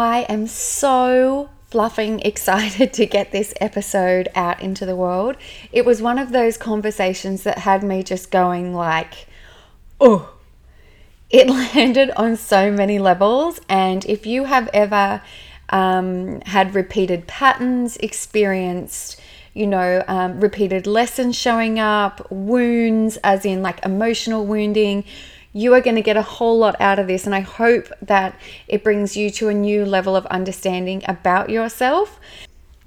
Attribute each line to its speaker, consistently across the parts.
Speaker 1: I am so fluffing excited to get this episode out into the world. It was one of those conversations that had me just going like, oh, it landed on so many levels. And if you have ever um, had repeated patterns, experienced, you know, um, repeated lessons showing up, wounds, as in like emotional wounding, you are going to get a whole lot out of this. And I hope that it brings you to a new level of understanding about yourself.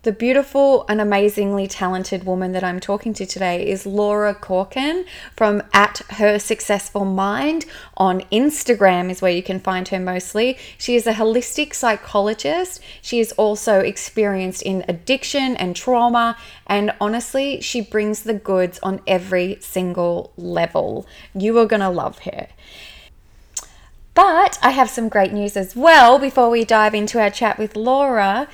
Speaker 1: The beautiful and amazingly talented woman that I'm talking to today is Laura Corkin from at her successful mind on Instagram is where you can find her mostly. She is a holistic psychologist. She is also experienced in addiction and trauma and honestly, she brings the goods on every single level. You are going to love her. But I have some great news as well before we dive into our chat with Laura.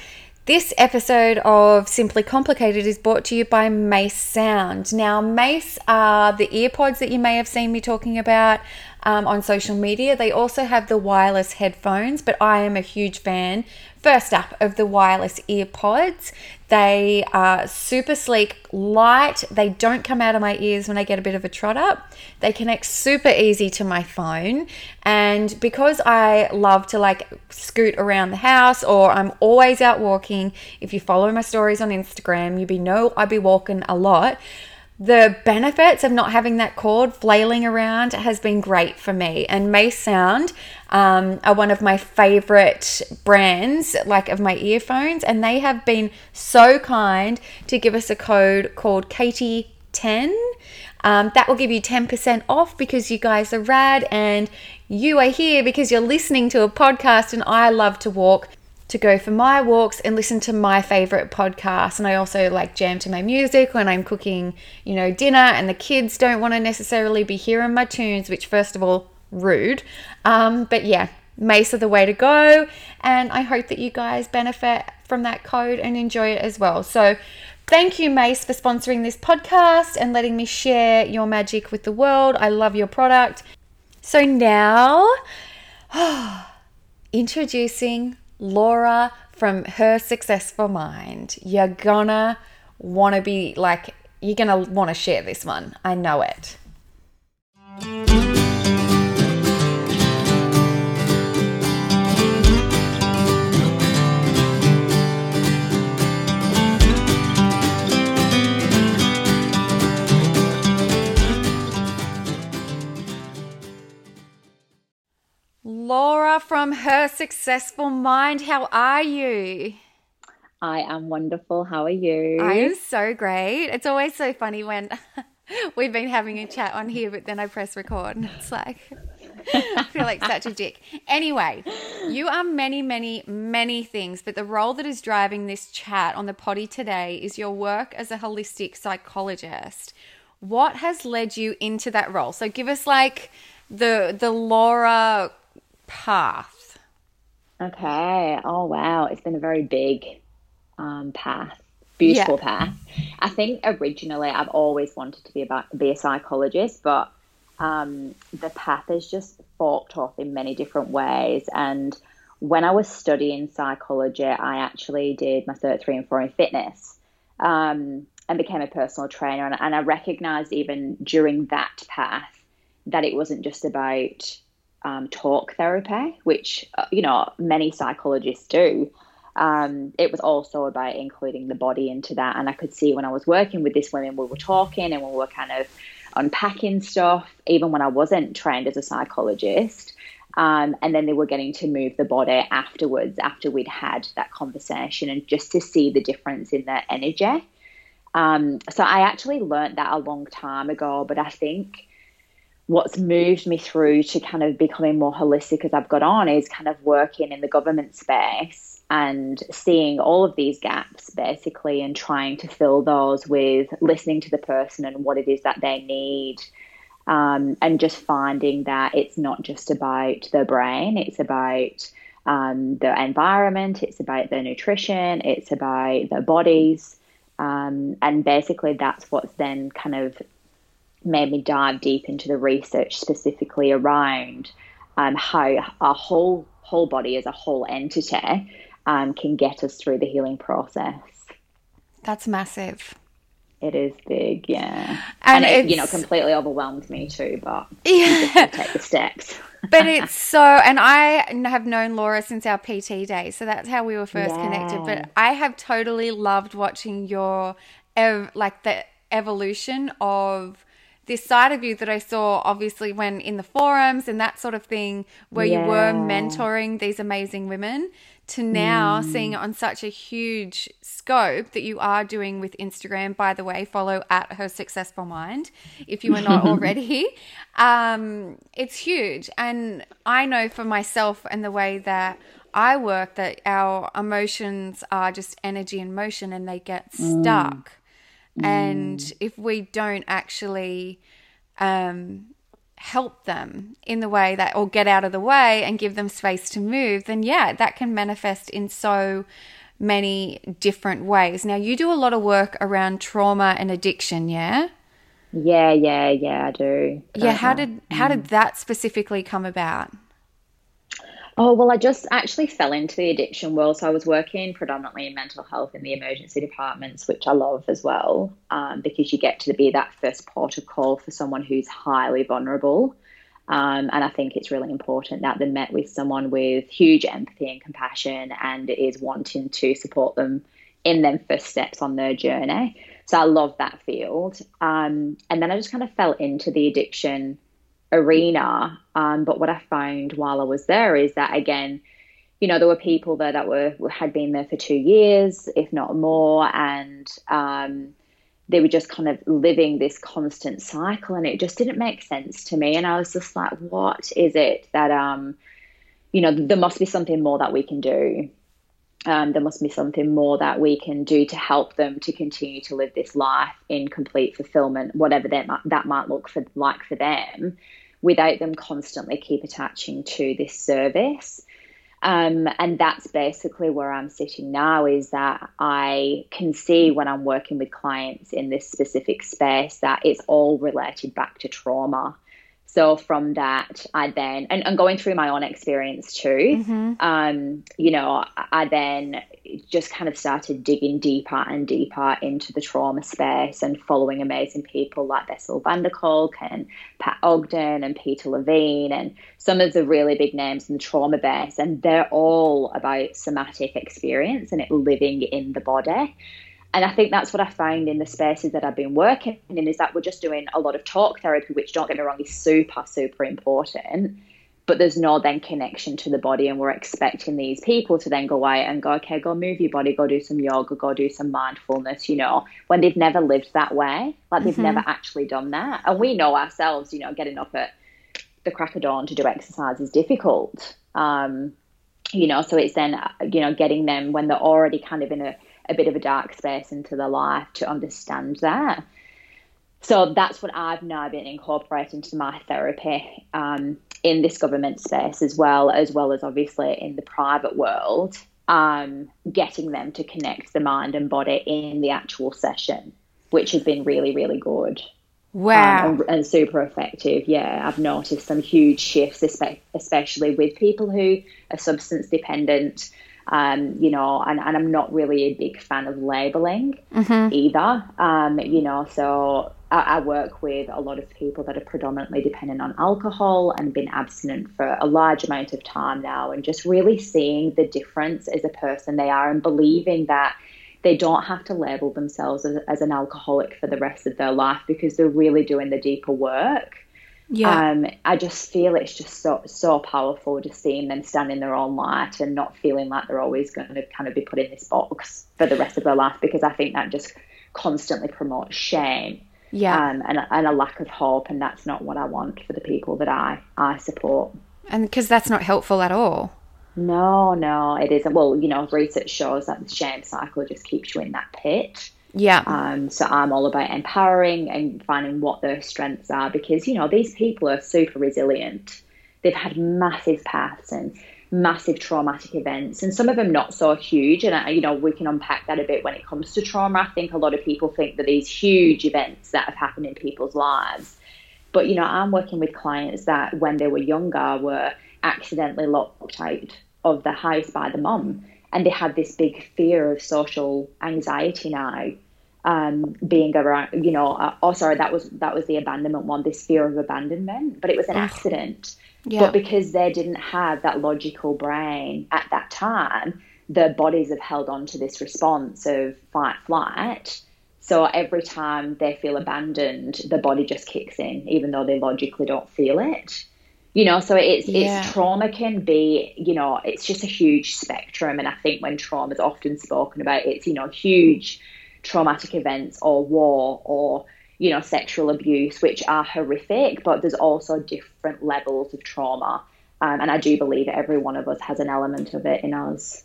Speaker 1: This episode of Simply Complicated is brought to you by Mace Sound. Now, Mace are the earpods that you may have seen me talking about um, on social media. They also have the wireless headphones, but I am a huge fan First up, of the wireless earpods. They are super sleek, light. They don't come out of my ears when I get a bit of a trot up. They connect super easy to my phone. And because I love to like scoot around the house or I'm always out walking, if you follow my stories on Instagram, you'd be know I'd be walking a lot the benefits of not having that cord flailing around has been great for me. And Mace Sound um, are one of my favorite brands, like of my earphones, and they have been so kind to give us a code called Katie10. Um, that will give you 10% off because you guys are rad and you are here because you're listening to a podcast and I love to walk to go for my walks and listen to my favorite podcasts. And I also like jam to my music when I'm cooking, you know, dinner and the kids don't want to necessarily be hearing my tunes, which, first of all, rude. Um, but yeah, Mace are the way to go. And I hope that you guys benefit from that code and enjoy it as well. So, thank you, Mace, for sponsoring this podcast and letting me share your magic with the world. I love your product. So, now, introducing Laura from Her Successful Mind. You're gonna want to be like, you're gonna want to share this one. I know it. Laura from Her Successful Mind. How are you?
Speaker 2: I am wonderful. How are you?
Speaker 1: I am so great. It's always so funny when we've been having a chat on here, but then I press record and it's like, I feel like such a dick. Anyway, you are many, many, many things, but the role that is driving this chat on the potty today is your work as a holistic psychologist. What has led you into that role? So give us like the the Laura path?
Speaker 2: Okay. Oh, wow. It's been a very big um, path, beautiful yeah. path. I think originally I've always wanted to be about be a psychologist, but um, the path is just forked off in many different ways. And when I was studying psychology, I actually did my cert three and four in fitness. Um, and became a personal trainer. And, and I recognized even during that path that it wasn't just about um, talk therapy, which uh, you know many psychologists do. Um, it was also about including the body into that, and I could see when I was working with this women, we were talking and we were kind of unpacking stuff, even when I wasn't trained as a psychologist. Um, and then they were getting to move the body afterwards, after we'd had that conversation, and just to see the difference in their energy. Um, so I actually learned that a long time ago, but I think what's moved me through to kind of becoming more holistic as I've got on is kind of working in the government space and seeing all of these gaps basically and trying to fill those with listening to the person and what it is that they need. Um, and just finding that it's not just about the brain, it's about um, the environment, it's about their nutrition, it's about their bodies. Um, and basically, that's what's then kind of made me dive deep into the research specifically around um, how a whole whole body as a whole entity um, can get us through the healing process.
Speaker 1: That's massive.
Speaker 2: It is big, yeah. And, and it, you know, completely overwhelmed me too, but yeah. take the steps.
Speaker 1: but it's so, and I have known Laura since our PT days, so that's how we were first yeah. connected. But I have totally loved watching your, ev- like the evolution of this side of you that I saw obviously when in the forums and that sort of thing, where yeah. you were mentoring these amazing women to now mm. seeing it on such a huge scope that you are doing with Instagram. By the way, follow at her successful mind if you are not already. Um, it's huge. And I know for myself and the way that I work that our emotions are just energy and motion and they get mm. stuck. Mm. And if we don't actually um, help them in the way that, or get out of the way and give them space to move, then yeah, that can manifest in so many different ways. Now, you do a lot of work around trauma and addiction, yeah?
Speaker 2: Yeah, yeah, yeah, I do.
Speaker 1: Yeah, how did how did mm. that specifically come about?
Speaker 2: Oh, well, I just actually fell into the addiction world. So I was working predominantly in mental health in the emergency departments, which I love as well, um, because you get to be that first port of call for someone who's highly vulnerable. Um, and I think it's really important that they're met with someone with huge empathy and compassion and is wanting to support them in their first steps on their journey. So I love that field. Um, and then I just kind of fell into the addiction arena. Um, but what I found while I was there is that again, you know, there were people there that were had been there for two years, if not more, and um, they were just kind of living this constant cycle, and it just didn't make sense to me. And I was just like, what is it that um, you know, there must be something more that we can do. Um, there must be something more that we can do to help them to continue to live this life in complete fulfillment, whatever that might, that might look for like for them without them constantly keep attaching to this service. Um, and that's basically where I'm sitting now is that I can see when I'm working with clients in this specific space that it's all related back to trauma. So from that, I then and, and going through my own experience too, mm-hmm. um, you know, I then just kind of started digging deeper and deeper into the trauma space and following amazing people like Bessel van der Kolk and Pat Ogden and Peter Levine and some of the really big names in the trauma base, and they're all about somatic experience and it living in the body and I think that's what I found in the spaces that I've been working in is that we're just doing a lot of talk therapy, which don't get me wrong is super, super important. But there's no then connection to the body, and we're expecting these people to then go away and go, okay, go move your body, go do some yoga, go do some mindfulness, you know, when they've never lived that way, like they've mm-hmm. never actually done that. And we know ourselves, you know, getting up at the crack of dawn to do exercise is difficult. Um, you know, so it's then, you know, getting them when they're already kind of in a a bit of a dark space into their life to understand that. So that's what I've now been incorporating into my therapy um, in this government space as well, as well as obviously in the private world, um, getting them to connect the mind and body in the actual session, which has been really, really good.
Speaker 1: Wow.
Speaker 2: Um, and, and, super effective. Yeah, I've noticed some huge shifts, especially with people who are substance dependent um, you know, and, and I'm not really a big fan of labeling mm-hmm. either. Um, you know, so I, I, work with a lot of people that are predominantly dependent on alcohol and been abstinent for a large amount of time now, and just really seeing the difference as a person they are and believing that they don't have to label themselves as, as an alcoholic for the rest of their life because they're really doing the deeper work. Yeah. Um, I just feel it's just so so powerful just seeing them stand in their own light and not feeling like they're always going to kind of be put in this box for the rest of their life because I think that just constantly promotes shame. Yeah. Um, and, and a lack of hope, and that's not what I want for the people that I, I support.
Speaker 1: And because that's not helpful at all.
Speaker 2: No, no, it isn't. Well, you know, research shows that the shame cycle just keeps you in that pit.
Speaker 1: Yeah.
Speaker 2: Um, so I'm all about empowering and finding what their strengths are because, you know, these people are super resilient. They've had massive paths and massive traumatic events, and some of them not so huge. And, uh, you know, we can unpack that a bit when it comes to trauma. I think a lot of people think that these huge events that have happened in people's lives. But, you know, I'm working with clients that when they were younger were accidentally locked out of the house by the mum, and they had this big fear of social anxiety now. Um, being around, you know, uh, oh, sorry, that was that was the abandonment one. This fear of abandonment, but it was an accident. Yeah. But because they didn't have that logical brain at that time, their bodies have held on to this response of fight flight. So every time they feel abandoned, the body just kicks in, even though they logically don't feel it. You know, so it's yeah. it's trauma can be, you know, it's just a huge spectrum. And I think when trauma is often spoken about, it's, you know, huge traumatic events or war or you know, sexual abuse, which are horrific, but there's also different levels of trauma. Um, and I do believe every one of us has an element of it in us.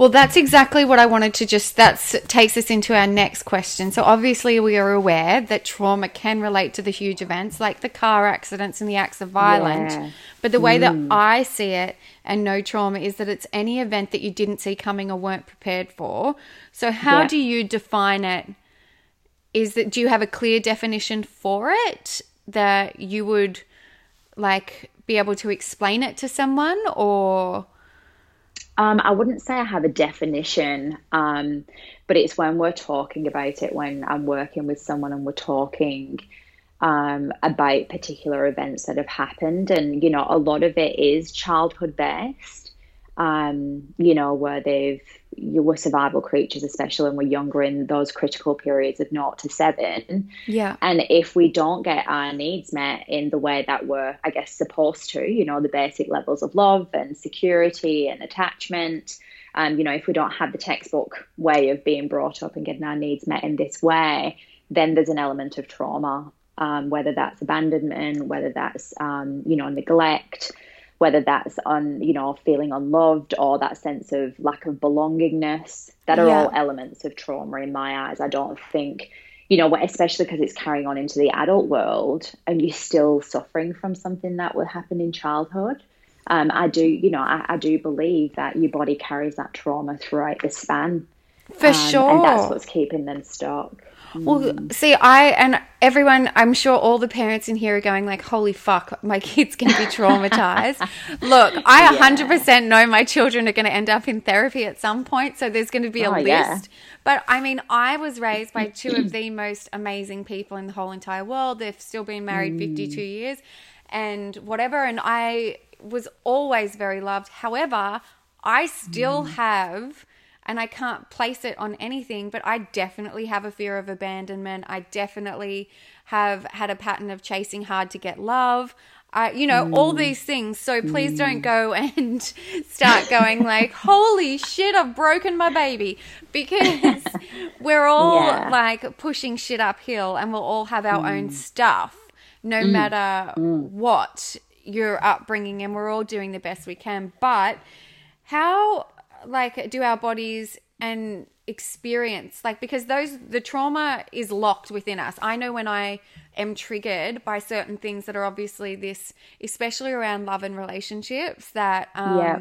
Speaker 1: Well, that's exactly what I wanted to just that takes us into our next question. So obviously we are aware that trauma can relate to the huge events like the car accidents and the acts of violence. Yeah. But the way mm. that I see it and know trauma is that it's any event that you didn't see coming or weren't prepared for. So how yeah. do you define it? Is that do you have a clear definition for it that you would like be able to explain it to someone or
Speaker 2: um, I wouldn't say I have a definition, um, but it's when we're talking about it, when I'm working with someone and we're talking um, about particular events that have happened. And, you know, a lot of it is childhood based, um, you know, where they've you were survival creatures, especially when we're younger in those critical periods of naught to seven.
Speaker 1: Yeah.
Speaker 2: And if we don't get our needs met in the way that we're, I guess, supposed to, you know, the basic levels of love and security and attachment, um, you know, if we don't have the textbook way of being brought up and getting our needs met in this way, then there's an element of trauma, um, whether that's abandonment, whether that's, um, you know, neglect whether that's on you know feeling unloved or that sense of lack of belongingness that are yeah. all elements of trauma in my eyes. I don't think you know especially because it's carrying on into the adult world and you're still suffering from something that will happen in childhood. Um, i do you know I, I, do believe that your body carries that trauma throughout the span.
Speaker 1: For um, sure
Speaker 2: and that's what's keeping them stuck
Speaker 1: well, see, I and everyone, I'm sure all the parents in here are going like, "Holy fuck, my kid's going to be traumatized." Look, I yeah. 100% know my children are going to end up in therapy at some point, so there's going to be a oh, list. Yeah. But I mean, I was raised by two of the most amazing people in the whole entire world. They've still been married mm. 52 years and whatever, and I was always very loved. However, I still mm. have and I can't place it on anything, but I definitely have a fear of abandonment. I definitely have had a pattern of chasing hard to get love. I, you know, mm. all these things. So please mm. don't go and start going like, holy shit, I've broken my baby. Because we're all yeah. like pushing shit uphill and we'll all have our mm. own stuff, no mm. matter mm. what your upbringing. And we're all doing the best we can. But how like do our bodies and experience like because those the trauma is locked within us i know when i am triggered by certain things that are obviously this especially around love and relationships that um yeah.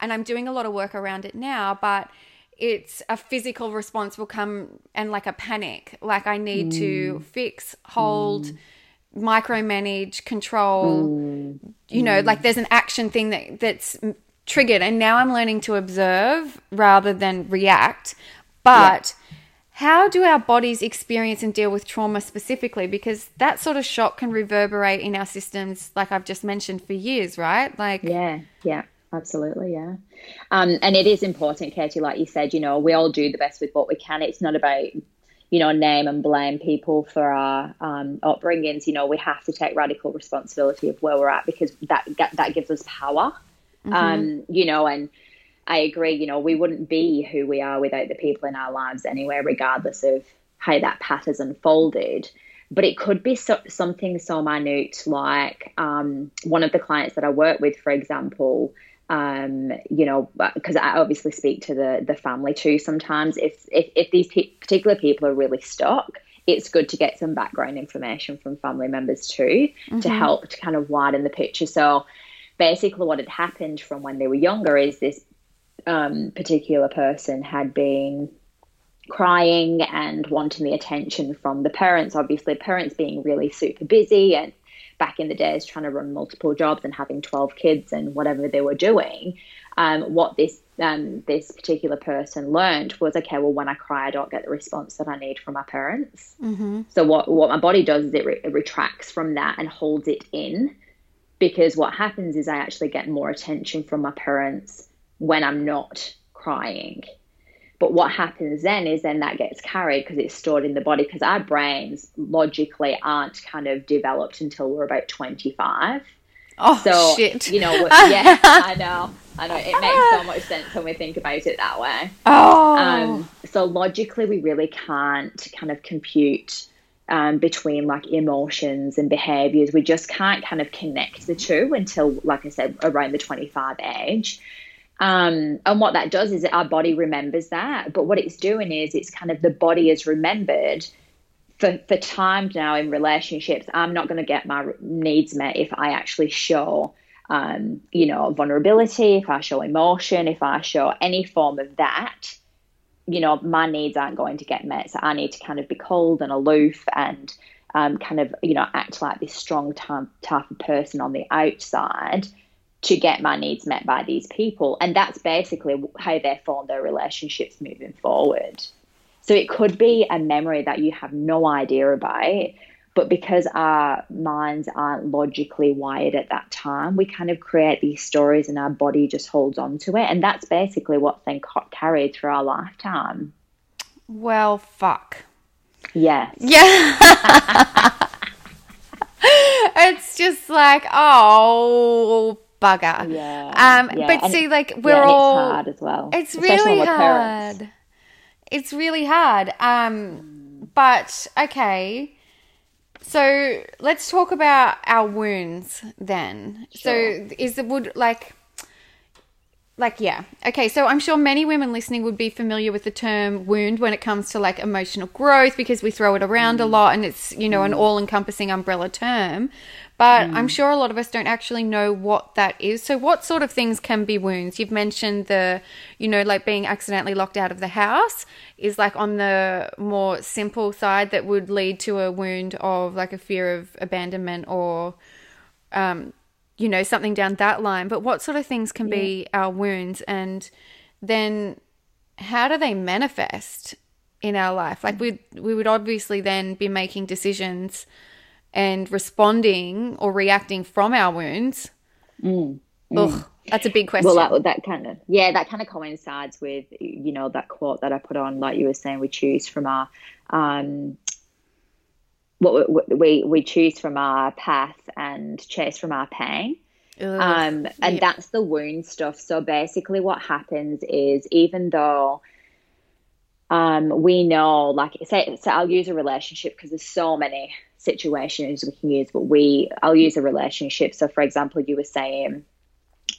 Speaker 1: and i'm doing a lot of work around it now but it's a physical response will come and like a panic like i need mm. to fix hold mm. micromanage control mm. you know like there's an action thing that that's triggered and now I'm learning to observe rather than react. But yeah. how do our bodies experience and deal with trauma specifically? Because that sort of shock can reverberate in our systems, like I've just mentioned, for years, right? Like,
Speaker 2: yeah, yeah. Absolutely, yeah. Um, and it is important, Katie, like you said, you know, we all do the best with what we can. It's not about you know, name and blame people for our um, upbringings. You know, we have to take radical responsibility of where we're at because that that gives us power. Mm-hmm. Um, you know, and I agree, you know, we wouldn't be who we are without the people in our lives anyway, regardless of how that path has unfolded. But it could be so, something so minute like um, one of the clients that I work with, for example, um, you know, because I obviously speak to the the family too. Sometimes, if if, if these pe- particular people are really stuck, it's good to get some background information from family members too mm-hmm. to help to kind of widen the picture. So basically what had happened from when they were younger is this um, particular person had been crying and wanting the attention from the parents. Obviously, parents being really super busy and back in the days trying to run multiple jobs and having 12 kids and whatever they were doing um, what this um, this particular person learned was okay well when i cry i don't get the response that i need from my parents
Speaker 1: mm-hmm.
Speaker 2: so what what my body does is it, re- it retracts from that and holds it in because what happens is i actually get more attention from my parents when i'm not crying but what happens then is then that gets carried because it's stored in the body because our brains logically aren't kind of developed until we're about 25
Speaker 1: Oh so, shit!
Speaker 2: You know, yeah, I know, I know. It makes so much sense when we think about it that way.
Speaker 1: Oh. Um,
Speaker 2: so logically, we really can't kind of compute um, between like emotions and behaviors. We just can't kind of connect the two until, like I said, around the twenty-five age. Um, and what that does is that our body remembers that. But what it's doing is it's kind of the body is remembered for, for times now in relationships, I'm not going to get my needs met if I actually show, um, you know, vulnerability, if I show emotion, if I show any form of that, you know, my needs aren't going to get met. So I need to kind of be cold and aloof and um, kind of, you know, act like this strong type of person on the outside to get my needs met by these people. And that's basically how they form their relationships moving forward. So it could be a memory that you have no idea about, but because our minds aren't logically wired at that time, we kind of create these stories and our body just holds on to it. And that's basically what's then carried through our lifetime.
Speaker 1: Well, fuck.
Speaker 2: Yes.
Speaker 1: Yeah. it's just like, oh, bugger.
Speaker 2: Yeah.
Speaker 1: Um, yeah. But and see, like, we're yeah, all.
Speaker 2: It's hard as well.
Speaker 1: It's really hard. Parents it's really hard. Um, but okay. So let's talk about our wounds then. Sure. So is the would like like yeah okay so i'm sure many women listening would be familiar with the term wound when it comes to like emotional growth because we throw it around mm. a lot and it's you know mm. an all-encompassing umbrella term but mm. I'm sure a lot of us don't actually know what that is. So, what sort of things can be wounds? You've mentioned the, you know, like being accidentally locked out of the house is like on the more simple side that would lead to a wound of like a fear of abandonment or, um, you know, something down that line. But what sort of things can yeah. be our wounds? And then how do they manifest in our life? Like, we we would obviously then be making decisions and responding or reacting from our wounds.
Speaker 2: Mm,
Speaker 1: mm. Ugh, that's a big question.
Speaker 2: Well, that, that kind of yeah, that kind of coincides with you know that quote that I put on, like you were saying, we choose from our um, what we we choose from our path and chase from our pain. Ugh, um, and yeah. that's the wound stuff. So basically, what happens is even though um, we know, like, say, so I'll use a relationship because there's so many situations we can use, but we, I'll use a relationship. So, for example, you were saying,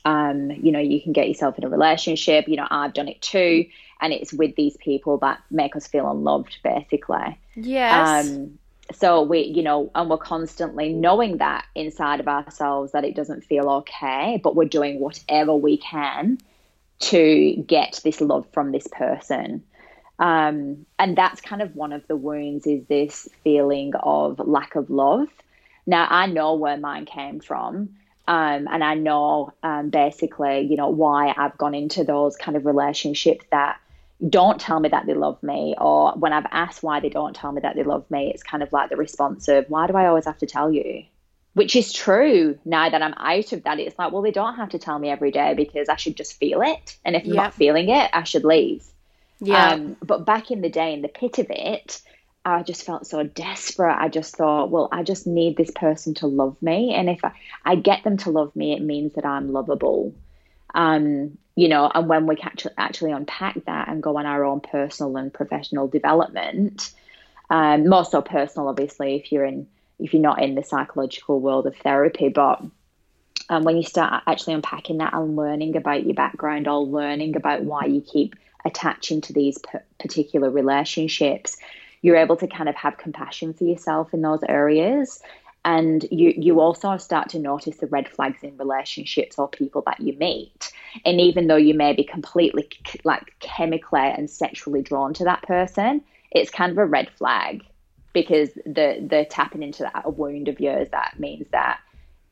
Speaker 2: um, you know, you can get yourself in a relationship. You know, I've done it too, and it's with these people that make us feel unloved, basically.
Speaker 1: Yes.
Speaker 2: Um, so we, you know, and we're constantly knowing that inside of ourselves that it doesn't feel okay, but we're doing whatever we can to get this love from this person. Um, and that's kind of one of the wounds is this feeling of lack of love. Now, I know where mine came from. Um, and I know um, basically, you know, why I've gone into those kind of relationships that don't tell me that they love me, or when I've asked why they don't tell me that they love me, it's kind of like the response of, why do I always have to tell you? Which is true now that I'm out of that. It's like, well, they don't have to tell me every day because I should just feel it. And if I'm not feeling it, I should leave.
Speaker 1: Yeah. Um,
Speaker 2: but back in the day, in the pit of it, I just felt so desperate. I just thought, well, I just need this person to love me. And if I, I get them to love me, it means that I'm lovable. Um, you know, and when we actually, unpack that and go on our own personal and professional development, um, more so personal, obviously, if you're in, if you're not in the psychological world of therapy, but um, when you start actually unpacking that and learning about your background or learning about why you keep attaching to these p- particular relationships, you're able to kind of have compassion for yourself in those areas. And you, you also start to notice the red flags in relationships or people that you meet. And even though you may be completely like chemically and sexually drawn to that person, it's kind of a red flag because the the tapping into that wound of yours that means that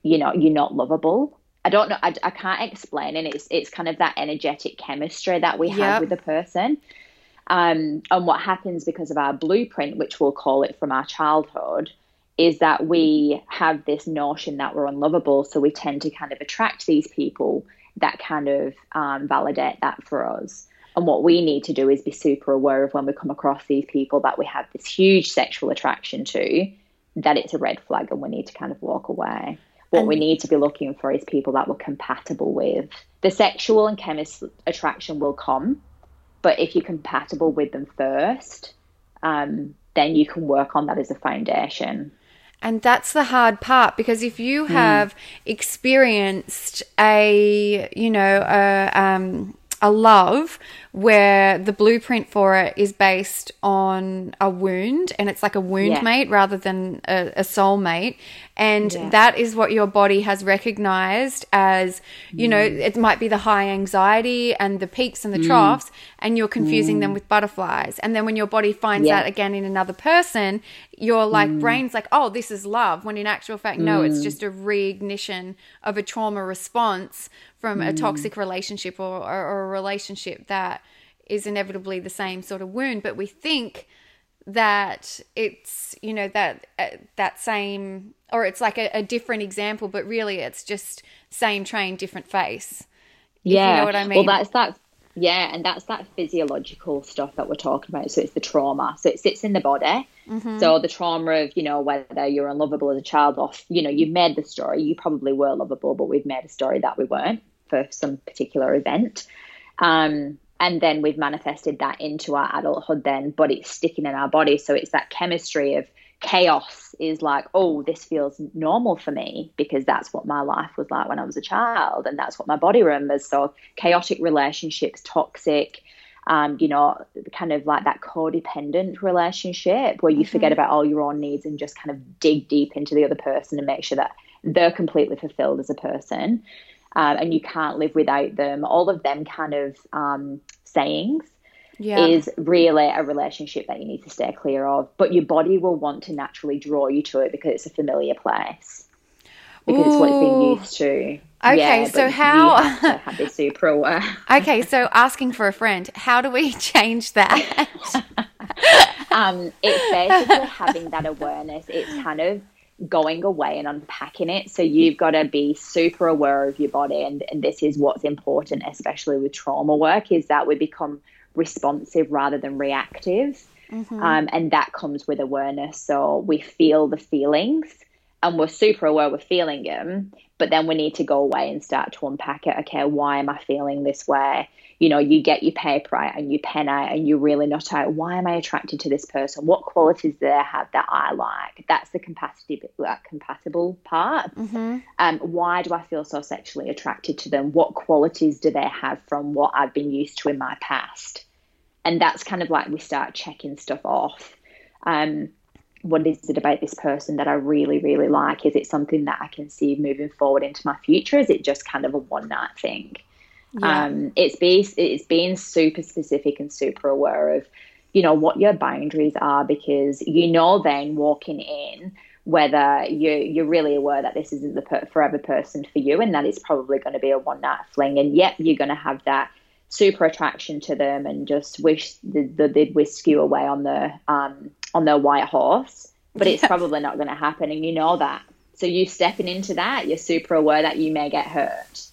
Speaker 2: you know you're not lovable. I don't know. I, I can't explain, and it's it's kind of that energetic chemistry that we have
Speaker 1: Yep.
Speaker 2: with the person. Um, and what happens because of our blueprint, which we'll call it from our childhood, is that we have this notion that we're unlovable. So we tend to kind of attract these people that kind of um, validate that for us. And what we need to do is be super aware of when we come across these people that we have this huge sexual attraction to, that it's a red flag and we need to kind of walk away. What we need to be looking for is people that we're compatible with. The sexual and chemist attraction will come, but if you're compatible with them first, um, then you can work on that as a foundation.
Speaker 1: And that's the hard part because if you
Speaker 2: Hmm.
Speaker 1: have experienced a, you know, a, um, a love where the blueprint for it is based on a wound and it's like a wound
Speaker 2: Yeah.
Speaker 1: mate rather than a, a soulmate. And
Speaker 2: Yeah.
Speaker 1: that is what your body has recognized as, you know,
Speaker 2: Hmm.
Speaker 1: it might be the high anxiety and the peaks and the troughs, and you're confusing them mm. with butterflies. And then when your body finds.
Speaker 2: Yeah.
Speaker 1: that again in another person, your like mm. brain's like, oh, this is love. When in actual fact, no, it's mm. just a reignition of a trauma response from a toxic relationship or, or, or a relationship that is inevitably the same sort of wound. But we think that it's you know that uh, that same or it's like a, a different example, but really it's just same train, different face.
Speaker 2: Yeah.
Speaker 1: You know what I mean.
Speaker 2: Well, that's that. Yeah, and that's that physiological stuff that we're talking about. So it's the trauma. So it sits in the body.
Speaker 1: Mm-hmm.
Speaker 2: So the trauma of you know whether you're unlovable as a child or you know you've made the story. You probably were lovable, but we've made a story that we weren't for some particular event. Um, and then we've manifested that into our adulthood then, but it's sticking in our body. So it's that chemistry of chaos is like, oh, this feels normal for me because that's what my life was like when I was a child, and that's what my body remembers. So chaotic relationships, toxic, um, you know, kind of like that codependent relationship where you forget about all your own needs and just kind of dig deep into the other person and make sure that they're completely fulfilled as a person. Um, and you can't live without them. All of them kind of um, sayings
Speaker 1: Yeah.
Speaker 2: is really a relationship that you need to stay clear of. But your body will want to naturally draw you to it because it's a familiar place. Because it's what it's been used to.
Speaker 1: Okay,
Speaker 2: but
Speaker 1: so how-
Speaker 2: have to have this super aware.
Speaker 1: okay, so asking for a friend, how do we change that?
Speaker 2: um, it's basically having that awareness. It's kind of going away and unpacking it. So you've got to be super aware of your body, and, and this is what's important, especially with trauma work, is that we become responsive rather than reactive, um, and that comes with awareness. So we feel the feelings, and we're super aware we're feeling them, but then we need to go away and start to unpack it. Okay, why am I feeling this way? you know, you get your paper out and your pen out and you really not out why am I attracted to this person? What qualities do they have that I like? That's the compatible, that compatible part.
Speaker 1: mm-hmm.
Speaker 2: Um, why do I feel so sexually attracted to them? What qualities do they have from what I've been used to in my past? And that's kind of like we start checking stuff off. Um, what is it about this person that I really, really like? Is it something that I can see moving forward into my future? Is it just kind of a one night thing?
Speaker 1: Yeah.
Speaker 2: Um, it's being it's being super specific and super aware of, you know, what your boundaries are because you know then walking in whether you you're really aware that this isn't the per- forever person for you and that it's probably going to be a one night fling and yet you're going to have that super attraction to them and just wish that the, they'd whisk you away on the um on their white horse but it's probably not going to happen and you know that. So you stepping into that you're super aware that you may get hurt.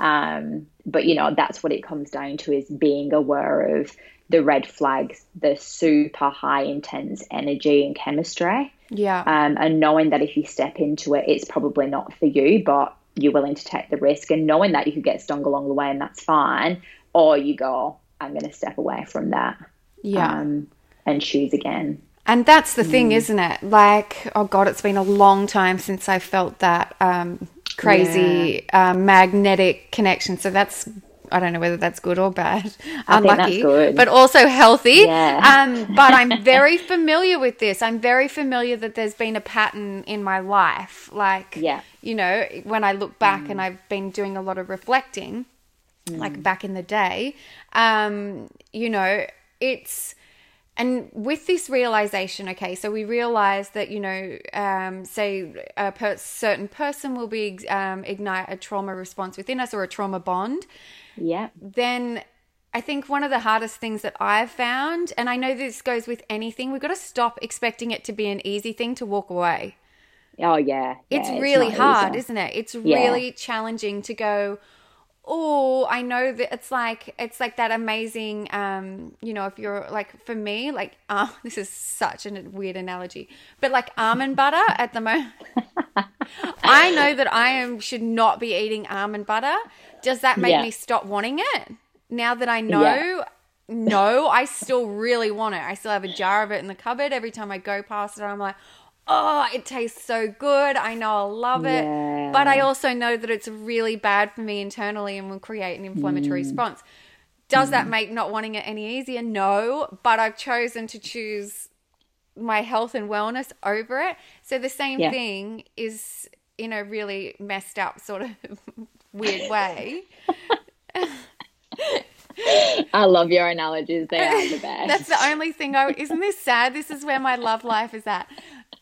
Speaker 2: Um, but you know that's what it comes down to is being aware of the red flags the super high intense energy and chemistry.
Speaker 1: Yeah.
Speaker 2: um, and knowing that if you step into it it's probably not for you but you're willing to take the risk and knowing that you could get stung along the way and that's fine or you go i'm going to step away from that
Speaker 1: yeah.
Speaker 2: um, and choose again
Speaker 1: And that's the thing, isn't it? Like, oh god, it's been a long time since I felt that um, crazy um, magnetic connection. So that's I don't know whether that's good or bad.
Speaker 2: I
Speaker 1: Unlucky, but also healthy.
Speaker 2: Yeah.
Speaker 1: Um, but I'm very familiar with this. I'm very familiar that there's been a pattern in my life. Like,
Speaker 2: Yeah.
Speaker 1: you know, when I look back and I've been doing a lot of reflecting, like back in the day, um, you know, it's and with this realization, okay, so we realize that, you know, um, say a per- certain person will be um, ignite a trauma response within us or a trauma bond.
Speaker 2: Yeah.
Speaker 1: Then I think one of the hardest things that I've found, and I know this goes with anything, we've got to stop expecting it to be an easy thing to walk away.
Speaker 2: Oh, yeah. yeah
Speaker 1: it's really hard, easy. isn't it? It's yeah. really challenging to go, oh i know that it's like it's like that amazing um you know if you're like for me like uh, this is such a weird analogy but like almond butter at the moment i know that i am should not be eating almond butter does that make yeah. me stop wanting it now that i know yeah. no i still really want it i still have a jar of it in the cupboard every time i go past it i'm like oh, it tastes so good. I know I'll love it. Yeah. But I also know that it's really bad for me internally and will create an inflammatory mm. response. Does mm. that make not wanting it any easier? No, but I've chosen to choose my health and wellness over it. So the same yeah. thing is in a really messed up sort of weird way.
Speaker 2: I love your analogies. They are the best.
Speaker 1: That's the only thing I isn't this sad? This is where my love life is at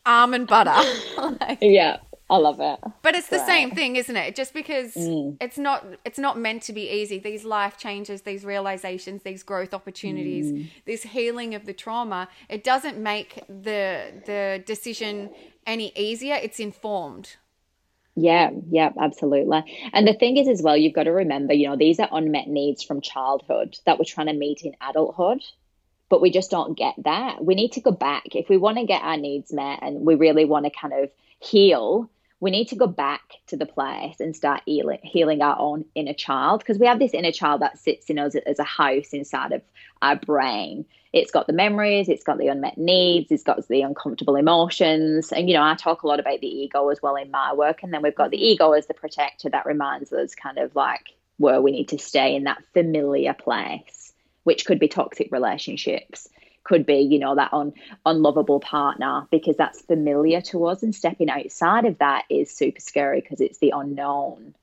Speaker 1: almond butter.
Speaker 2: like, yeah. I love it.
Speaker 1: But it's the right. same thing, isn't it? Just because mm. it's not it's not meant to be easy. These life changes, these realizations, these growth opportunities, mm. this healing of the trauma, it doesn't make the the decision any easier. It's informed.
Speaker 2: Yeah, yeah, absolutely. And the thing is as well, you've got to remember, you know, these are unmet needs from childhood that we're trying to meet in adulthood but we just don't get that. We need to go back. If we want to get our needs met and we really want to kind of heal, we need to go back to the place and start healing, our own inner child because we have this inner child that sits in us as a house inside of our brain. It's got the memories, it's got the unmet needs, it's got the uncomfortable emotions. And, you know, I talk a lot about the ego as well in my work. And then we've got the ego as the protector that reminds us kind of like where we need to stay in that familiar place which could be toxic relationships could be you know that un, unlovable partner because that's familiar to us and stepping outside of that is super scary because it's the unknown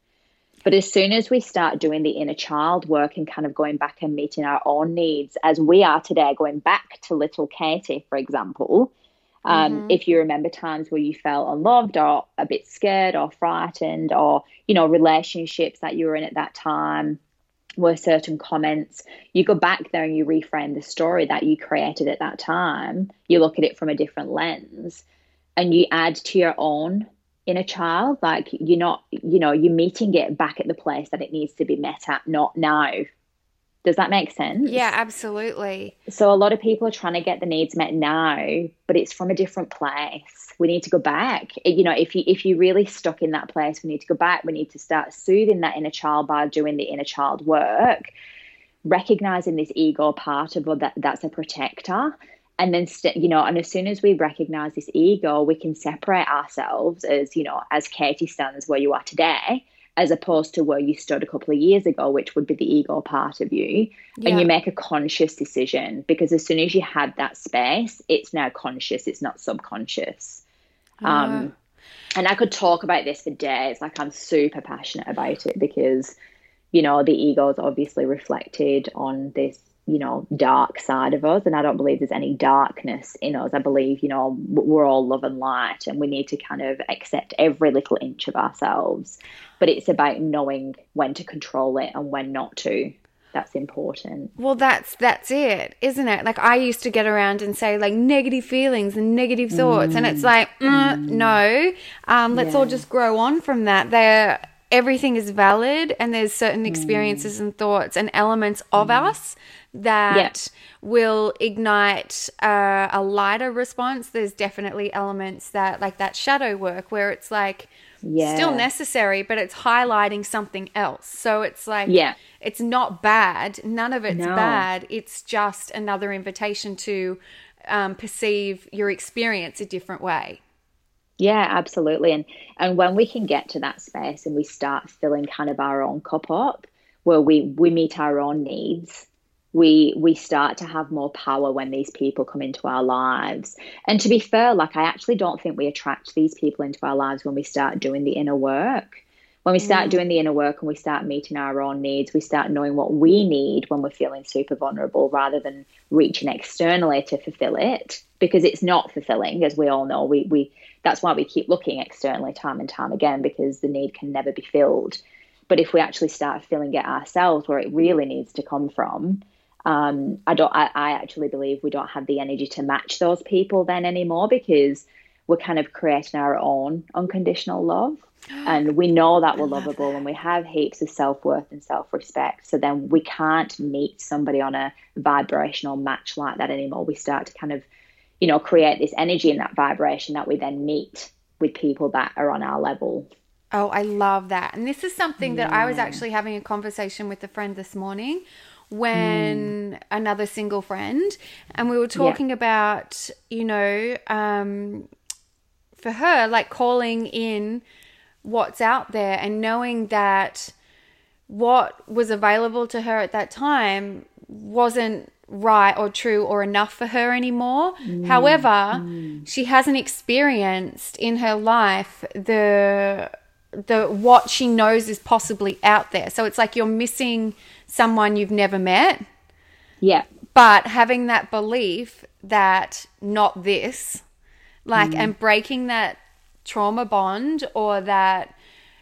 Speaker 2: but as soon as we start doing the inner child work and kind of going back and meeting our own needs as we are today going back to little katie for example um, mm-hmm. if you remember times where you felt unloved or a bit scared or frightened or you know relationships that you were in at that time were certain comments, you go back there and you reframe the story that you created at that time. You look at it from a different lens and you add to your own inner child. Like you're not, you know, you're meeting it back at the place that it needs to be met at, not now. Does that make sense?
Speaker 1: Yeah, absolutely.
Speaker 2: So a lot of people are trying to get the needs met now, but it's from a different place. We need to go back. You know if you if you really stuck in that place we need to go back. We need to start soothing that inner child by doing the inner child work recognizing this ego part of that that's a protector. And then st- you know and as soon as we recognize this ego we can separate ourselves as you know as katie stands where you are today as opposed to where you stood a couple of years ago, which would be the ego part of you. Yeah. And you make a conscious decision because as soon as you had that space, it's now conscious, it's not subconscious. Um, and I could talk about this for days. Like I'm super passionate about it because, you know, the ego is obviously reflected on this, you know, dark side of us. And I don't believe there's any darkness in us. I believe, you know, we're all love and light and we need to kind of accept every little inch of ourselves. But it's about knowing when to control it and when not to that's important.
Speaker 1: Well, that's that's it, isn't it? Like I used to get around and say like negative feelings and negative thoughts, mm. and it's mm. like mm, mm. no, um, let's yeah. all just grow on from that. There, everything is valid, and there's certain mm. experiences and thoughts and elements of mm. us that will ignite uh, a lighter response. There's definitely elements that like that shadow work where it's like yeah. still necessary, but it's highlighting something else. So it's like,
Speaker 2: yeah,
Speaker 1: it's not bad. None of it's no. bad. It's just another invitation to um, perceive your experience a different way.
Speaker 2: Yeah, absolutely. And and when we can get to that space and we start filling kind of our own cup up, where we we meet our own needs we we start to have more power when these people come into our lives and to be fair like i actually don't think we attract these people into our lives when we start doing the inner work when we start mm. doing the inner work and we start meeting our own needs, we start knowing what we need when we're feeling super vulnerable rather than reaching externally to fulfill it because it's not fulfilling, as we all know. We, we that's why we keep looking externally time and time again because the need can never be filled. But if we actually start filling it ourselves where it really needs to come from, um, I don't. I, I actually believe we don't have the energy to match those people then anymore because we're kind of creating our own unconditional love. And we know that we're lovable that. and we have heaps of self worth and self respect. So then we can't meet somebody on a vibrational match like that anymore. We start to kind of, you know, create this energy and that vibration that we then meet with people that are on our level.
Speaker 1: Oh, I love that. And this is something yeah. that I was actually having a conversation with a friend this morning when mm. another single friend and we were talking yeah. about, you know, um, for her, like calling in what's out there and knowing that what was available to her at that time wasn't right or true or enough for her anymore. Mm. However, mm. she hasn't experienced in her life the the what she knows is possibly out there. So it's like you're missing someone you've never met.
Speaker 2: Yeah.
Speaker 1: But having that belief that not this like mm. and breaking that trauma bond or that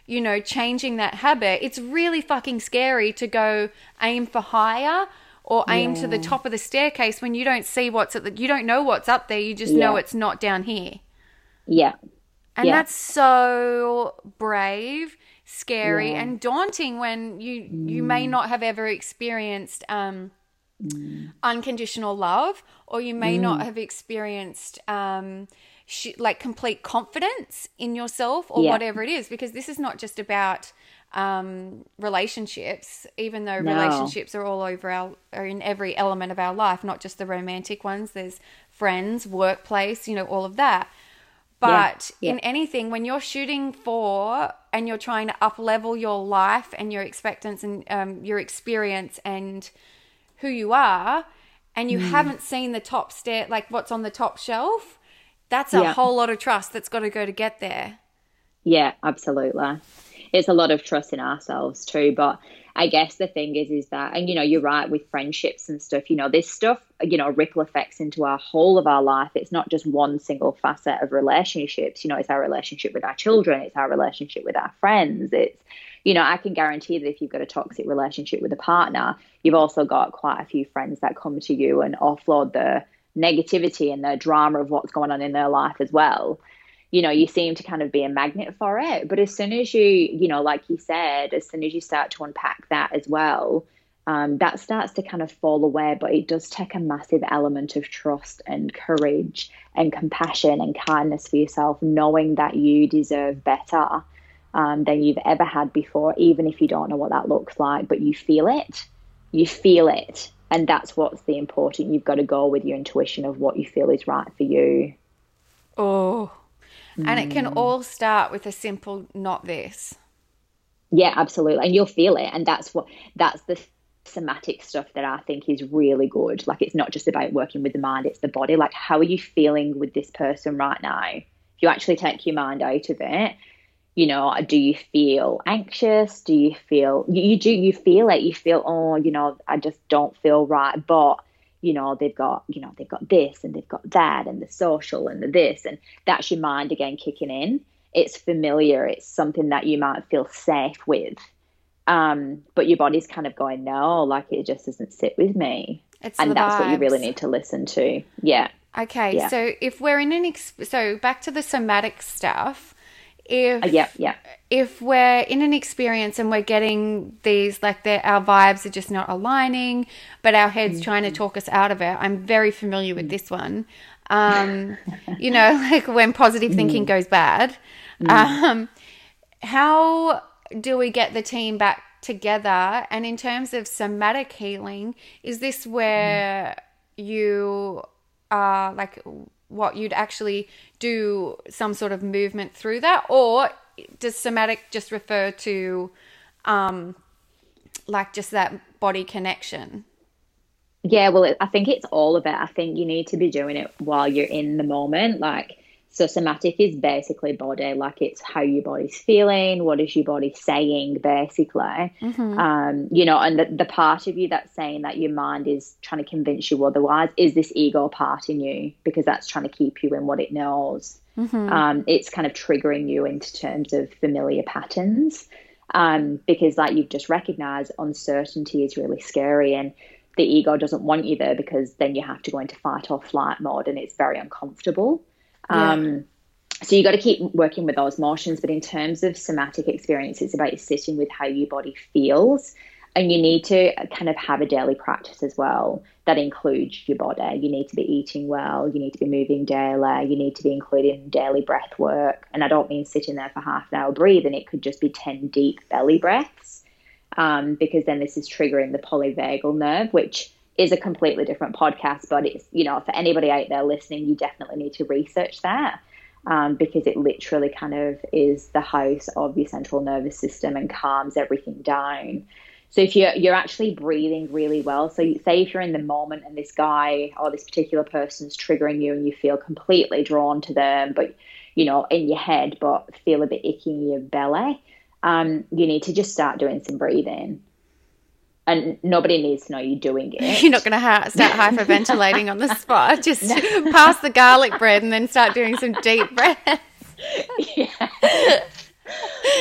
Speaker 1: you know changing that habit it's really fucking scary to go aim for higher or aim yeah. to the top of the staircase when you don't see what's at the you don't know what's up there you just yeah. know it's not down here
Speaker 2: yeah
Speaker 1: and yeah. that's so brave scary and daunting when you mm. you may mm. not have ever experienced um mm. unconditional love or you may mm. not have experienced um sh- like complete confidence in yourself or yeah. whatever it is because this is not just about um, relationships even though no. relationships are all over our are in every element of our life not just the romantic ones there's friends workplace you know all of that but yeah. Yeah. in anything when you're shooting for and you're trying to up level your life and your expectance and um, your experience and who you are and you mm. haven't seen the top stair like what's on the top shelf that's a yeah. whole lot of trust that's got to go to get there.
Speaker 2: Yeah, absolutely. It's a lot of trust in ourselves too. But I guess the thing is, is that, and you know, you're right with friendships and stuff, you know, this stuff, you know, ripple effects into our whole of our life. It's not just one single facet of relationships. You know, it's our relationship with our children, it's our relationship with our friends. It's, you know, I can guarantee that if you've got a toxic relationship with a partner, you've also got quite a few friends that come to you and offload the negativity and the drama of what's going on in their life as well. You know you seem to kind of be a magnet for it. But as soon as you you know like you said as soon as you start to unpack that as well um, that starts to kind of fall away but it does take a massive element of trust and courage and compassion and kindness for yourself knowing that you deserve better um, than you've ever had before even if you don't know what that looks like but you feel it. You feel it and that's what's the important you've got to go with your intuition of what you feel is right for you
Speaker 1: oh mm. and it can mm. all start with a simple not this
Speaker 2: yeah absolutely and you'll feel it and that's what that's the somatic stuff that I think is really good. Like it's not just about working with the mind, it's the body. Like how are you feeling with this person right now? If you actually take your mind out of it, you know do you feel anxious? Do you feel you, you do you feel it. You feel oh you know i just don't feel right but you know they've got you know they've got this and they've got that and the social and the this and that's your mind again kicking in. It's familiar. It's something that you might feel safe with. Um but your body's kind of going no like it just doesn't sit with me. It's and that's vibes. what you really need to listen to. Yeah.
Speaker 1: Okay yeah. so if we're in an ex- so back to the somatic stuff if
Speaker 2: uh, yeah yeah
Speaker 1: if we're in an experience and we're getting these like our vibes are just not aligning but our heads mm-hmm. trying to talk us out of it i'm very familiar with this one um, you know like when positive thinking mm. goes bad mm. um, how do we get the team back together and in terms of somatic healing is this where mm. you are like what you'd actually do some sort of movement through that? Or does somatic just refer to um like just that body connection?
Speaker 2: Yeah well i think it's all of it i think you need to be doing it while you're in the moment. Like So somatic is basically body, like it's how your body's feeling, what is your body saying, basically. Mm-hmm. Um, you know, and the, the part of you that's saying that your mind is trying to convince you otherwise is this ego part in you because that's trying to keep you in what it knows. Mm-hmm. Um, it's kind of triggering you into terms of familiar patterns um, because, like you've just recognized, uncertainty is really scary and the ego doesn't want you there because then you have to go into fight or flight mode and it's very uncomfortable. Um, So you got to keep working with those motions. But in terms of somatic experience, it's about sitting with how your body feels. And you need to kind of have a daily practice as well that includes your body. You need to be eating well, you need to be moving daily, you need to be including daily breath work. And I don't mean sitting there for half an hour breathing, it could just be 10 deep belly breaths, um, because then this is triggering the polyvagal nerve, which is a completely different podcast, but it's, you know, for anybody out there listening, you definitely need to research that um, because it literally kind of is the house of your central nervous system and calms everything down. So if you're you're actually breathing really well, so you, say if you're in the moment and this guy or this particular person's triggering you and you feel completely drawn to them, but you know in your head, but feel a bit icky in your belly, um, you need to just start doing some breathing and nobody needs to know you're doing it.
Speaker 1: You're not going to ha- start hyperventilating on the spot. Just no. pass the garlic bread and then start doing some deep breaths.
Speaker 2: Yeah.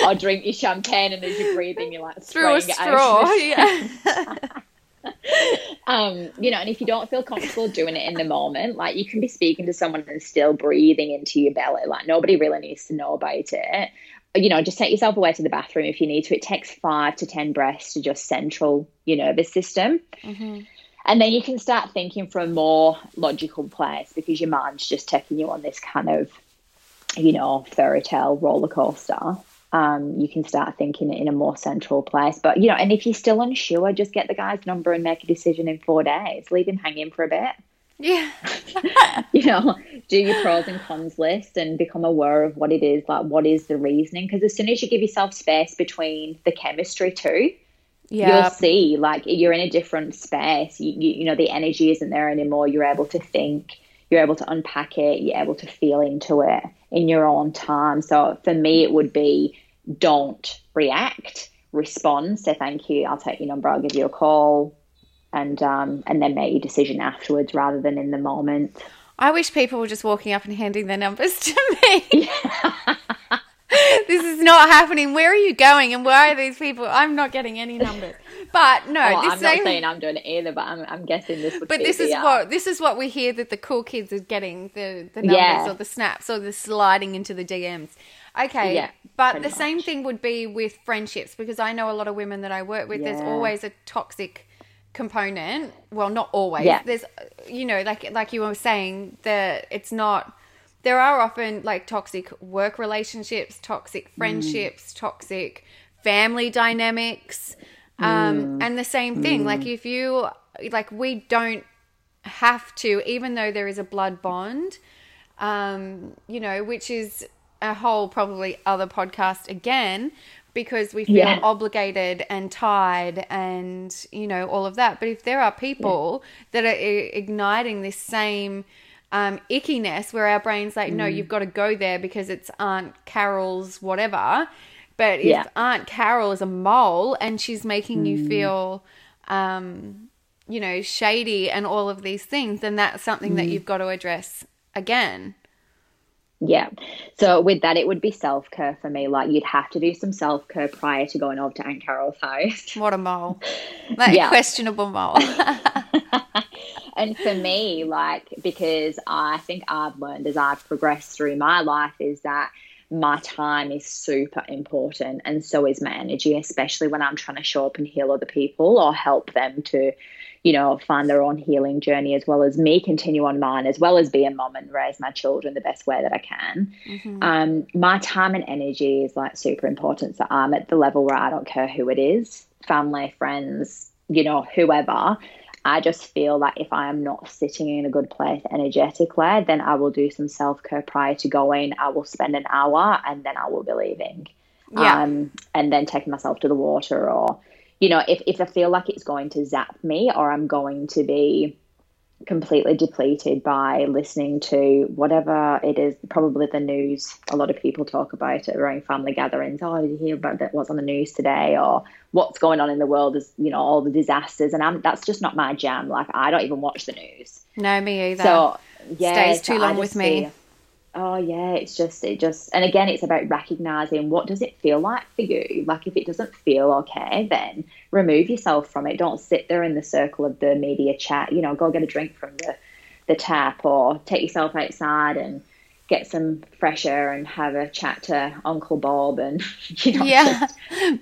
Speaker 2: or drink your champagne and as you're breathing, you're like
Speaker 1: through a straw. Yeah.
Speaker 2: um, you know, and if you don't feel comfortable doing it in the moment, like you can be speaking to someone and still breathing into your belly. Like nobody really needs to know about it you know, just take yourself away to the bathroom if you need to. It takes five to 10 breaths to just central your nervous system. Mm-hmm. And then you can start thinking from a more logical place because your mind's just taking you on this kind of, you know, fairy tale roller coaster. Um, you can start thinking in a more central place. But, you know, and if you're still unsure, just get the guy's number and make a decision in four days. Leave him hanging for a bit.
Speaker 1: Yeah.
Speaker 2: you know, do your pros and cons list and become aware of what it is, like what is the reasoning. Because as soon as you give yourself space between the chemistry too, yeah. you'll see like you're in a different space. You, you, you know, the energy isn't there anymore. You're able to think, you're able to unpack it, you're able to feel into it in your own time. So for me, it would be don't react, respond, say thank you, I'll take your number, I'll give you a call and um, and then make your decision afterwards rather than in the moment.
Speaker 1: I wish people were just walking up and handing their numbers to me. this is not happening. Where are you going? And why are these people? I'm not getting any numbers. But no,
Speaker 2: oh, I'm same... not saying I'm doing it either. But I'm, I'm guessing this would.
Speaker 1: But this is uh, what this is what we hear that the cool kids are getting the the numbers yeah. or the snaps or the sliding into the DMs. Okay, yeah, but the much. same thing would be with friendships because I know a lot of women that I work with. Yeah. There's always a toxic component well not always yeah. there's you know like like you were saying that it's not there are often like toxic work relationships toxic mm. friendships mm. toxic family dynamics um mm. and the same thing mm. like if you like we don't have to even though there is a blood bond um you know which is a whole probably other podcast again because we feel yeah. obligated and tied and you know all of that but if there are people yeah. that are igniting this same um, ickiness where our brain's like mm. no you've got to go there because it's aunt carol's whatever but if yeah. aunt carol is a mole and she's making mm. you feel um, you know shady and all of these things then that's something mm. that you've got to address again
Speaker 2: yeah. So with that, it would be self care for me. Like you'd have to do some self care prior to going over to Aunt Carol's house.
Speaker 1: What a mole! Like yeah. questionable mole.
Speaker 2: and for me, like because I think I've learned as I've progressed through my life is that my time is super important, and so is my energy, especially when I'm trying to show up and heal other people or help them to you know, find their own healing journey as well as me continue on mine, as well as be a mom and raise my children the best way that I can. Mm-hmm. Um, my time and energy is like super important. So I'm at the level where I don't care who it is family, friends, you know, whoever. I just feel like if I am not sitting in a good place energetically, then I will do some self care prior to going. I will spend an hour and then I will be leaving. Yeah. Um, and then taking myself to the water or you know, if, if I feel like it's going to zap me or I'm going to be, completely depleted by listening to whatever it is, probably the news. A lot of people talk about it around family gatherings. Oh, did you hear about that? What's on the news today? Or what's going on in the world is, you know, all the disasters. And I'm, that's just not my jam. Like, I don't even watch the news.
Speaker 1: No, me either.
Speaker 2: So, yeah.
Speaker 1: Stays too
Speaker 2: so
Speaker 1: long with me.
Speaker 2: Feel, oh, yeah. It's just, it just, and again, it's about recognizing what does it feel like for you? Like, if it doesn't feel okay, then remove yourself from it. Don't sit there in the circle of the media chat. You know, go get a drink from the, the tap or take yourself outside and get some fresh air and have a chat to Uncle Bob and you know
Speaker 1: Yeah.
Speaker 2: just,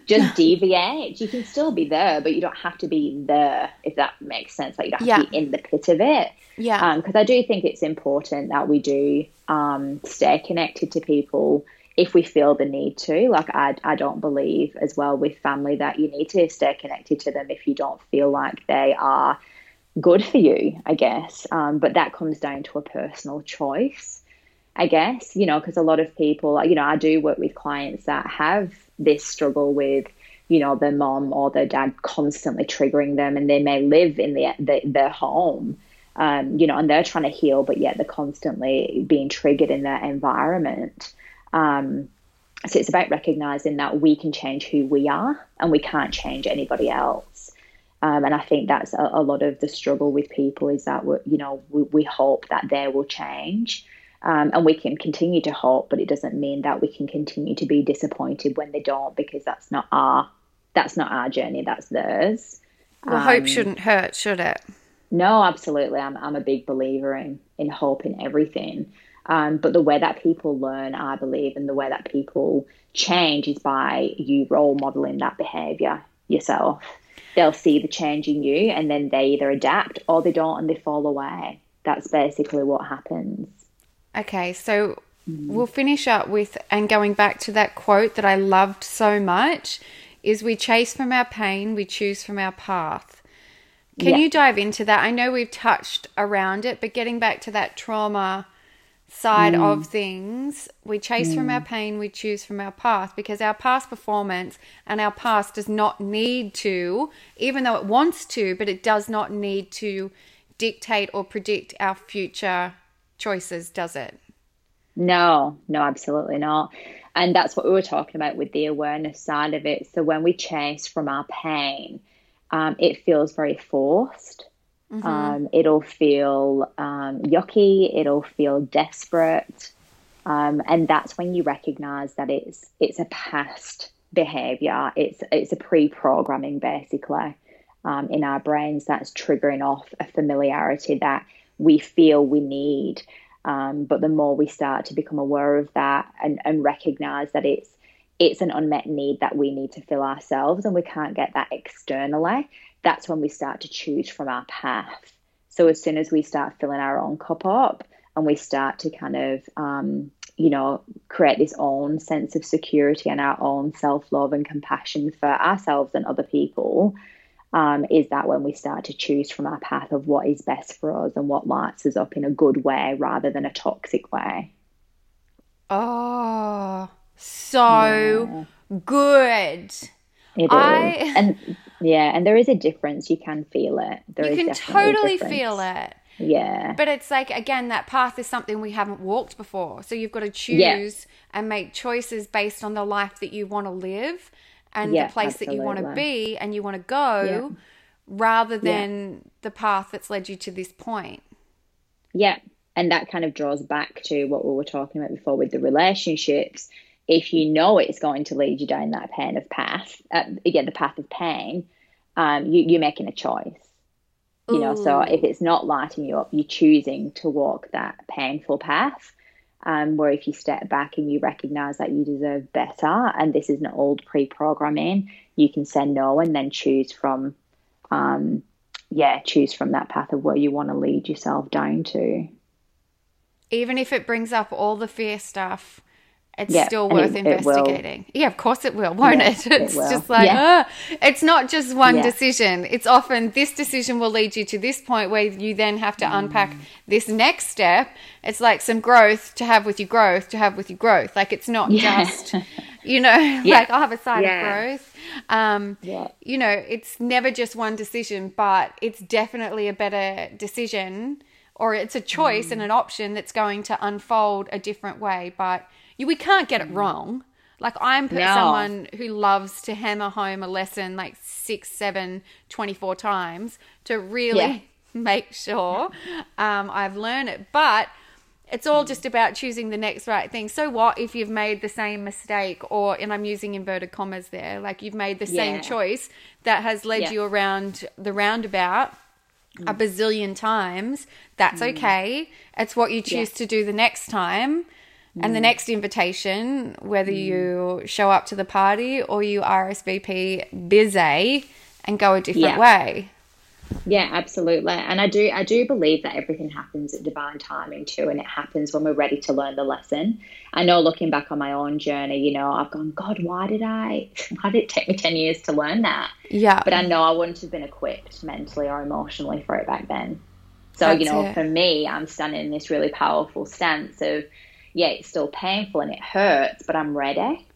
Speaker 2: just deviate. You can still be there, but you don't have to be there if that makes sense. Like you don't have
Speaker 1: Yeah.
Speaker 2: to be in the pit of it.
Speaker 1: Yeah.
Speaker 2: Because I do think it's important that we do um, stay connected to people if we feel the need to. Like I, I don't believe as well with family that you need to stay connected to them if you don't feel like they are good for you, I guess. Um, but that comes down to a personal choice, I guess, you know, because a lot of people, you know, I do work with clients that have this struggle with, you know, their mom or their dad constantly triggering them and they may live in the, the, their home. Um, you know, and they're trying to heal, but yet they're constantly being triggered in their environment. Um, so it's about recognizing that we can change who we are and we can't change anybody else. Um, and I think that's a, a, lot of the struggle with people is that we you know we, we, hope that they will change, um, and we can continue to hope, but it doesn't mean that we can continue to be disappointed when they don't because that's not our that's not our journey, that's theirs.
Speaker 1: Well, um, hope shouldn't hurt, should it?
Speaker 2: No, absolutely. I'm I'm a big believer in in hope in everything. Um, but the way that people learn, I believe, and the way that people change is by you role modeling that behavior yourself they'll see the change in you and then they either adapt or they don't and they fall away. That's basically what happens.
Speaker 1: Okay, so mm. we'll finish up with and going back to that quote that I loved so much is we chase from our pain, we choose from our path. Can yeah. you dive into that? I know we've touched around it, but getting back to that trauma side mm. of things. We chase mm. from our pain, we choose from our path because our past performance and our past does not need to, even though it wants to, but it does not need to dictate or predict our future choices, does it?
Speaker 2: No, no, absolutely not. And that's what we were talking about with the awareness side of it. So when we chase from our pain, um, it feels very forced Mm-hmm. Um, it'll feel um, yucky. It'll feel desperate, um, and that's when you recognize that it's it's a past behavior. It's it's a pre-programming basically um, in our brains that's triggering off a familiarity that we feel we need. Um, but the more we start to become aware of that and, and recognize that it's it's an unmet need that we need to fill ourselves and we can't get that externally that's when we start to choose from our path. So as soon as we start filling our own cup up and we start to kind of, um, you know, create this own sense of security and our own self love and compassion for ourselves and other people, um, is that when we start to choose from our path of what is best for us and what lights us up in a good way rather than a toxic way.
Speaker 1: Oh, so yeah. good.
Speaker 2: It I... is. And yeah, and there is a difference. You can feel it.
Speaker 1: There you can totally feel it.
Speaker 2: Yeah.
Speaker 1: But it's like, again, that path is something we haven't walked before. So you've got to choose yeah. and make choices based on the life that you want to live and yeah, the place absolutely. that you want to be and you want to go yeah. rather than the path that's led you to this point.
Speaker 2: Yeah. And that kind of draws back to what we were talking about before with the relationships if you know it's going to lead you down that pain of path, uh, again, the path of pain, um, you, you're making a choice. You know, so if it's not lighting you up, you're choosing to walk that painful path. Um, where if you step back and you recognize that you deserve better and this is an old pre-programming, you can say no and then choose from, um, yeah, choose from that path of where you want to lead yourself down to.
Speaker 1: Even if it brings up all the fear stuff it's yeah, still worth it, investigating. It yeah, of course it will, won't yeah, it? It's it just like, yeah. uh, it's not just one decision. It's often this decision will lead you to this point where you then have to mm. unpack this next step. It's like some growth to have with your growth, to have with your growth. Like it's not just You know, like I'll have a side of growth. Um,
Speaker 2: yeah.
Speaker 1: You know, it's never just one decision, but it's definitely a better decision or it's a choice mm. and an option that's going to unfold a different way. But we can't get it mm. wrong. Like I'm no. someone who loves to hammer home a lesson like six, seven, 24 times to really yeah. make sure um, I've learned it. But it's all just about choosing the next right thing. So what if you've made the same mistake or and I'm using inverted commas there, like you've made the same choice that has led yeah. you around the roundabout mm. a bazillion times. That's mm. okay. It's what you choose to do the next time. And the mm. next invitation, whether mm. you show up to the party or you RSVP busy and go a different yeah. way.
Speaker 2: Yeah, absolutely. And I do I do believe that everything happens at divine timing too and it happens when we're ready to learn the lesson. I know looking back on my own journey, you know, I've gone, God, why did I why did it take me ten years to learn that?
Speaker 1: Yeah.
Speaker 2: But I know I wouldn't have been equipped mentally or emotionally for it back then. So, That's you know, it. for me, I'm standing in this really powerful stance of yeah, it's still painful and it hurts, but I'm ready.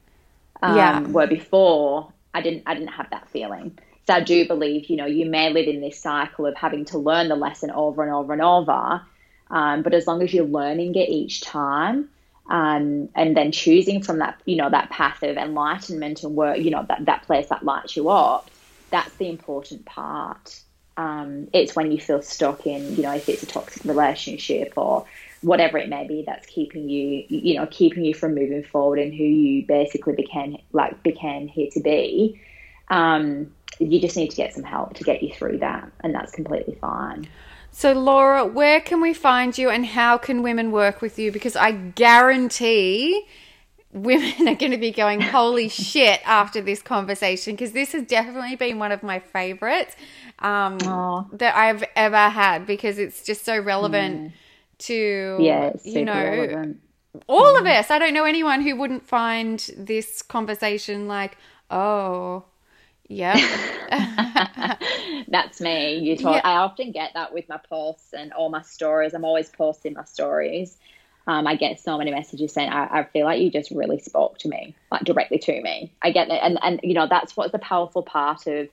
Speaker 2: Um, yeah. Where before I didn't, I didn't have that feeling. So I do believe, you know, you may live in this cycle of having to learn the lesson over and over and over. Um, but as long as you're learning it each time, um, and then choosing from that, you know, that path of enlightenment and work, you know, that, that place that lights you up, that's the important part. Um, it's when you feel stuck in, you know, if it's a toxic relationship or whatever it may be that's keeping you you know keeping you from moving forward and who you basically became like became here to be um, you just need to get some help to get you through that and that's completely fine.
Speaker 1: So laura where can we find you and how can women work with you? Because i guarantee women are going to be going holy shit after this conversation because this has definitely been one of my favorites um, that i've ever had because it's just so relevant mm to
Speaker 2: yeah,
Speaker 1: you know
Speaker 2: relevant.
Speaker 1: all of us. I don't know anyone who wouldn't find this conversation like, oh, yeah.
Speaker 2: That's me. You talk. Yeah. I often get that with my posts and all my stories. I'm always posting my stories. Um, I get so many messages saying, I, I, feel like you just really spoke to me, like directly to me. I get it. And, and, you know, that's what's the powerful part of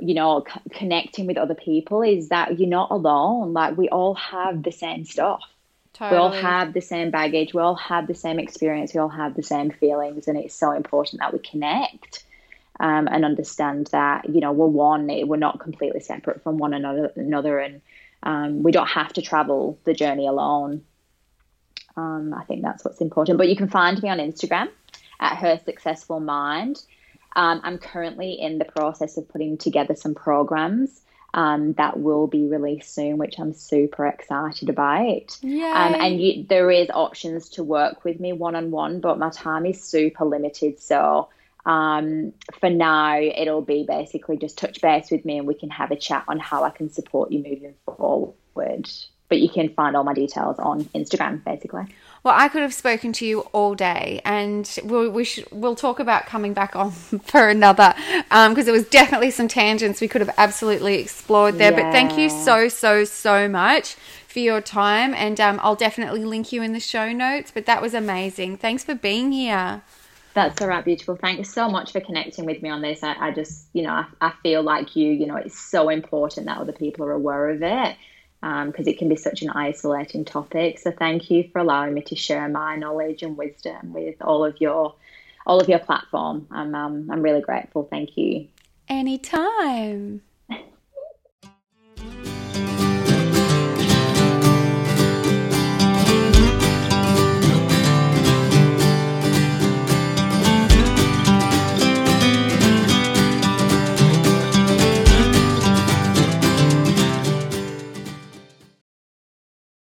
Speaker 2: you know, c- connecting with other people is that you're not alone. Like we all have the same stuff. Totally. We all have the same baggage. We all have the same experience. We all have the same feelings, and it's so important that we connect um, and understand that you know we're one. We're not completely separate from one another. Another, and um, we don't have to travel the journey alone. Um, I think that's what's important. But you can find me on Instagram at her successful mind. Um, I'm currently in the process of putting together some programs um, that will be released soon, which I'm super excited about. Um, and you, there is options to work with me one on one, but my time is super limited. So um, for now, it'll be basically just touch base with me and we can have a chat on how I can support you moving forward. But you can find all my details on Instagram, basically.
Speaker 1: Well, I could have spoken to you all day, and we'll we should, we'll talk about coming back on for another because um, there was definitely some tangents we could have absolutely explored there. Yeah. But thank you so so so much for your time, and um, I'll definitely link you in the show notes. But that was amazing. Thanks for being here.
Speaker 2: That's all right, beautiful. Thank you so much for connecting with me on this. I, I just, you know, I, I feel like you, you know, it's so important that other people are aware of it because um, it can be such an isolating topic. So thank you for allowing me to share my knowledge and wisdom with all of your all of your platform. I'm um, I'm really grateful. Thank you.
Speaker 1: Anytime.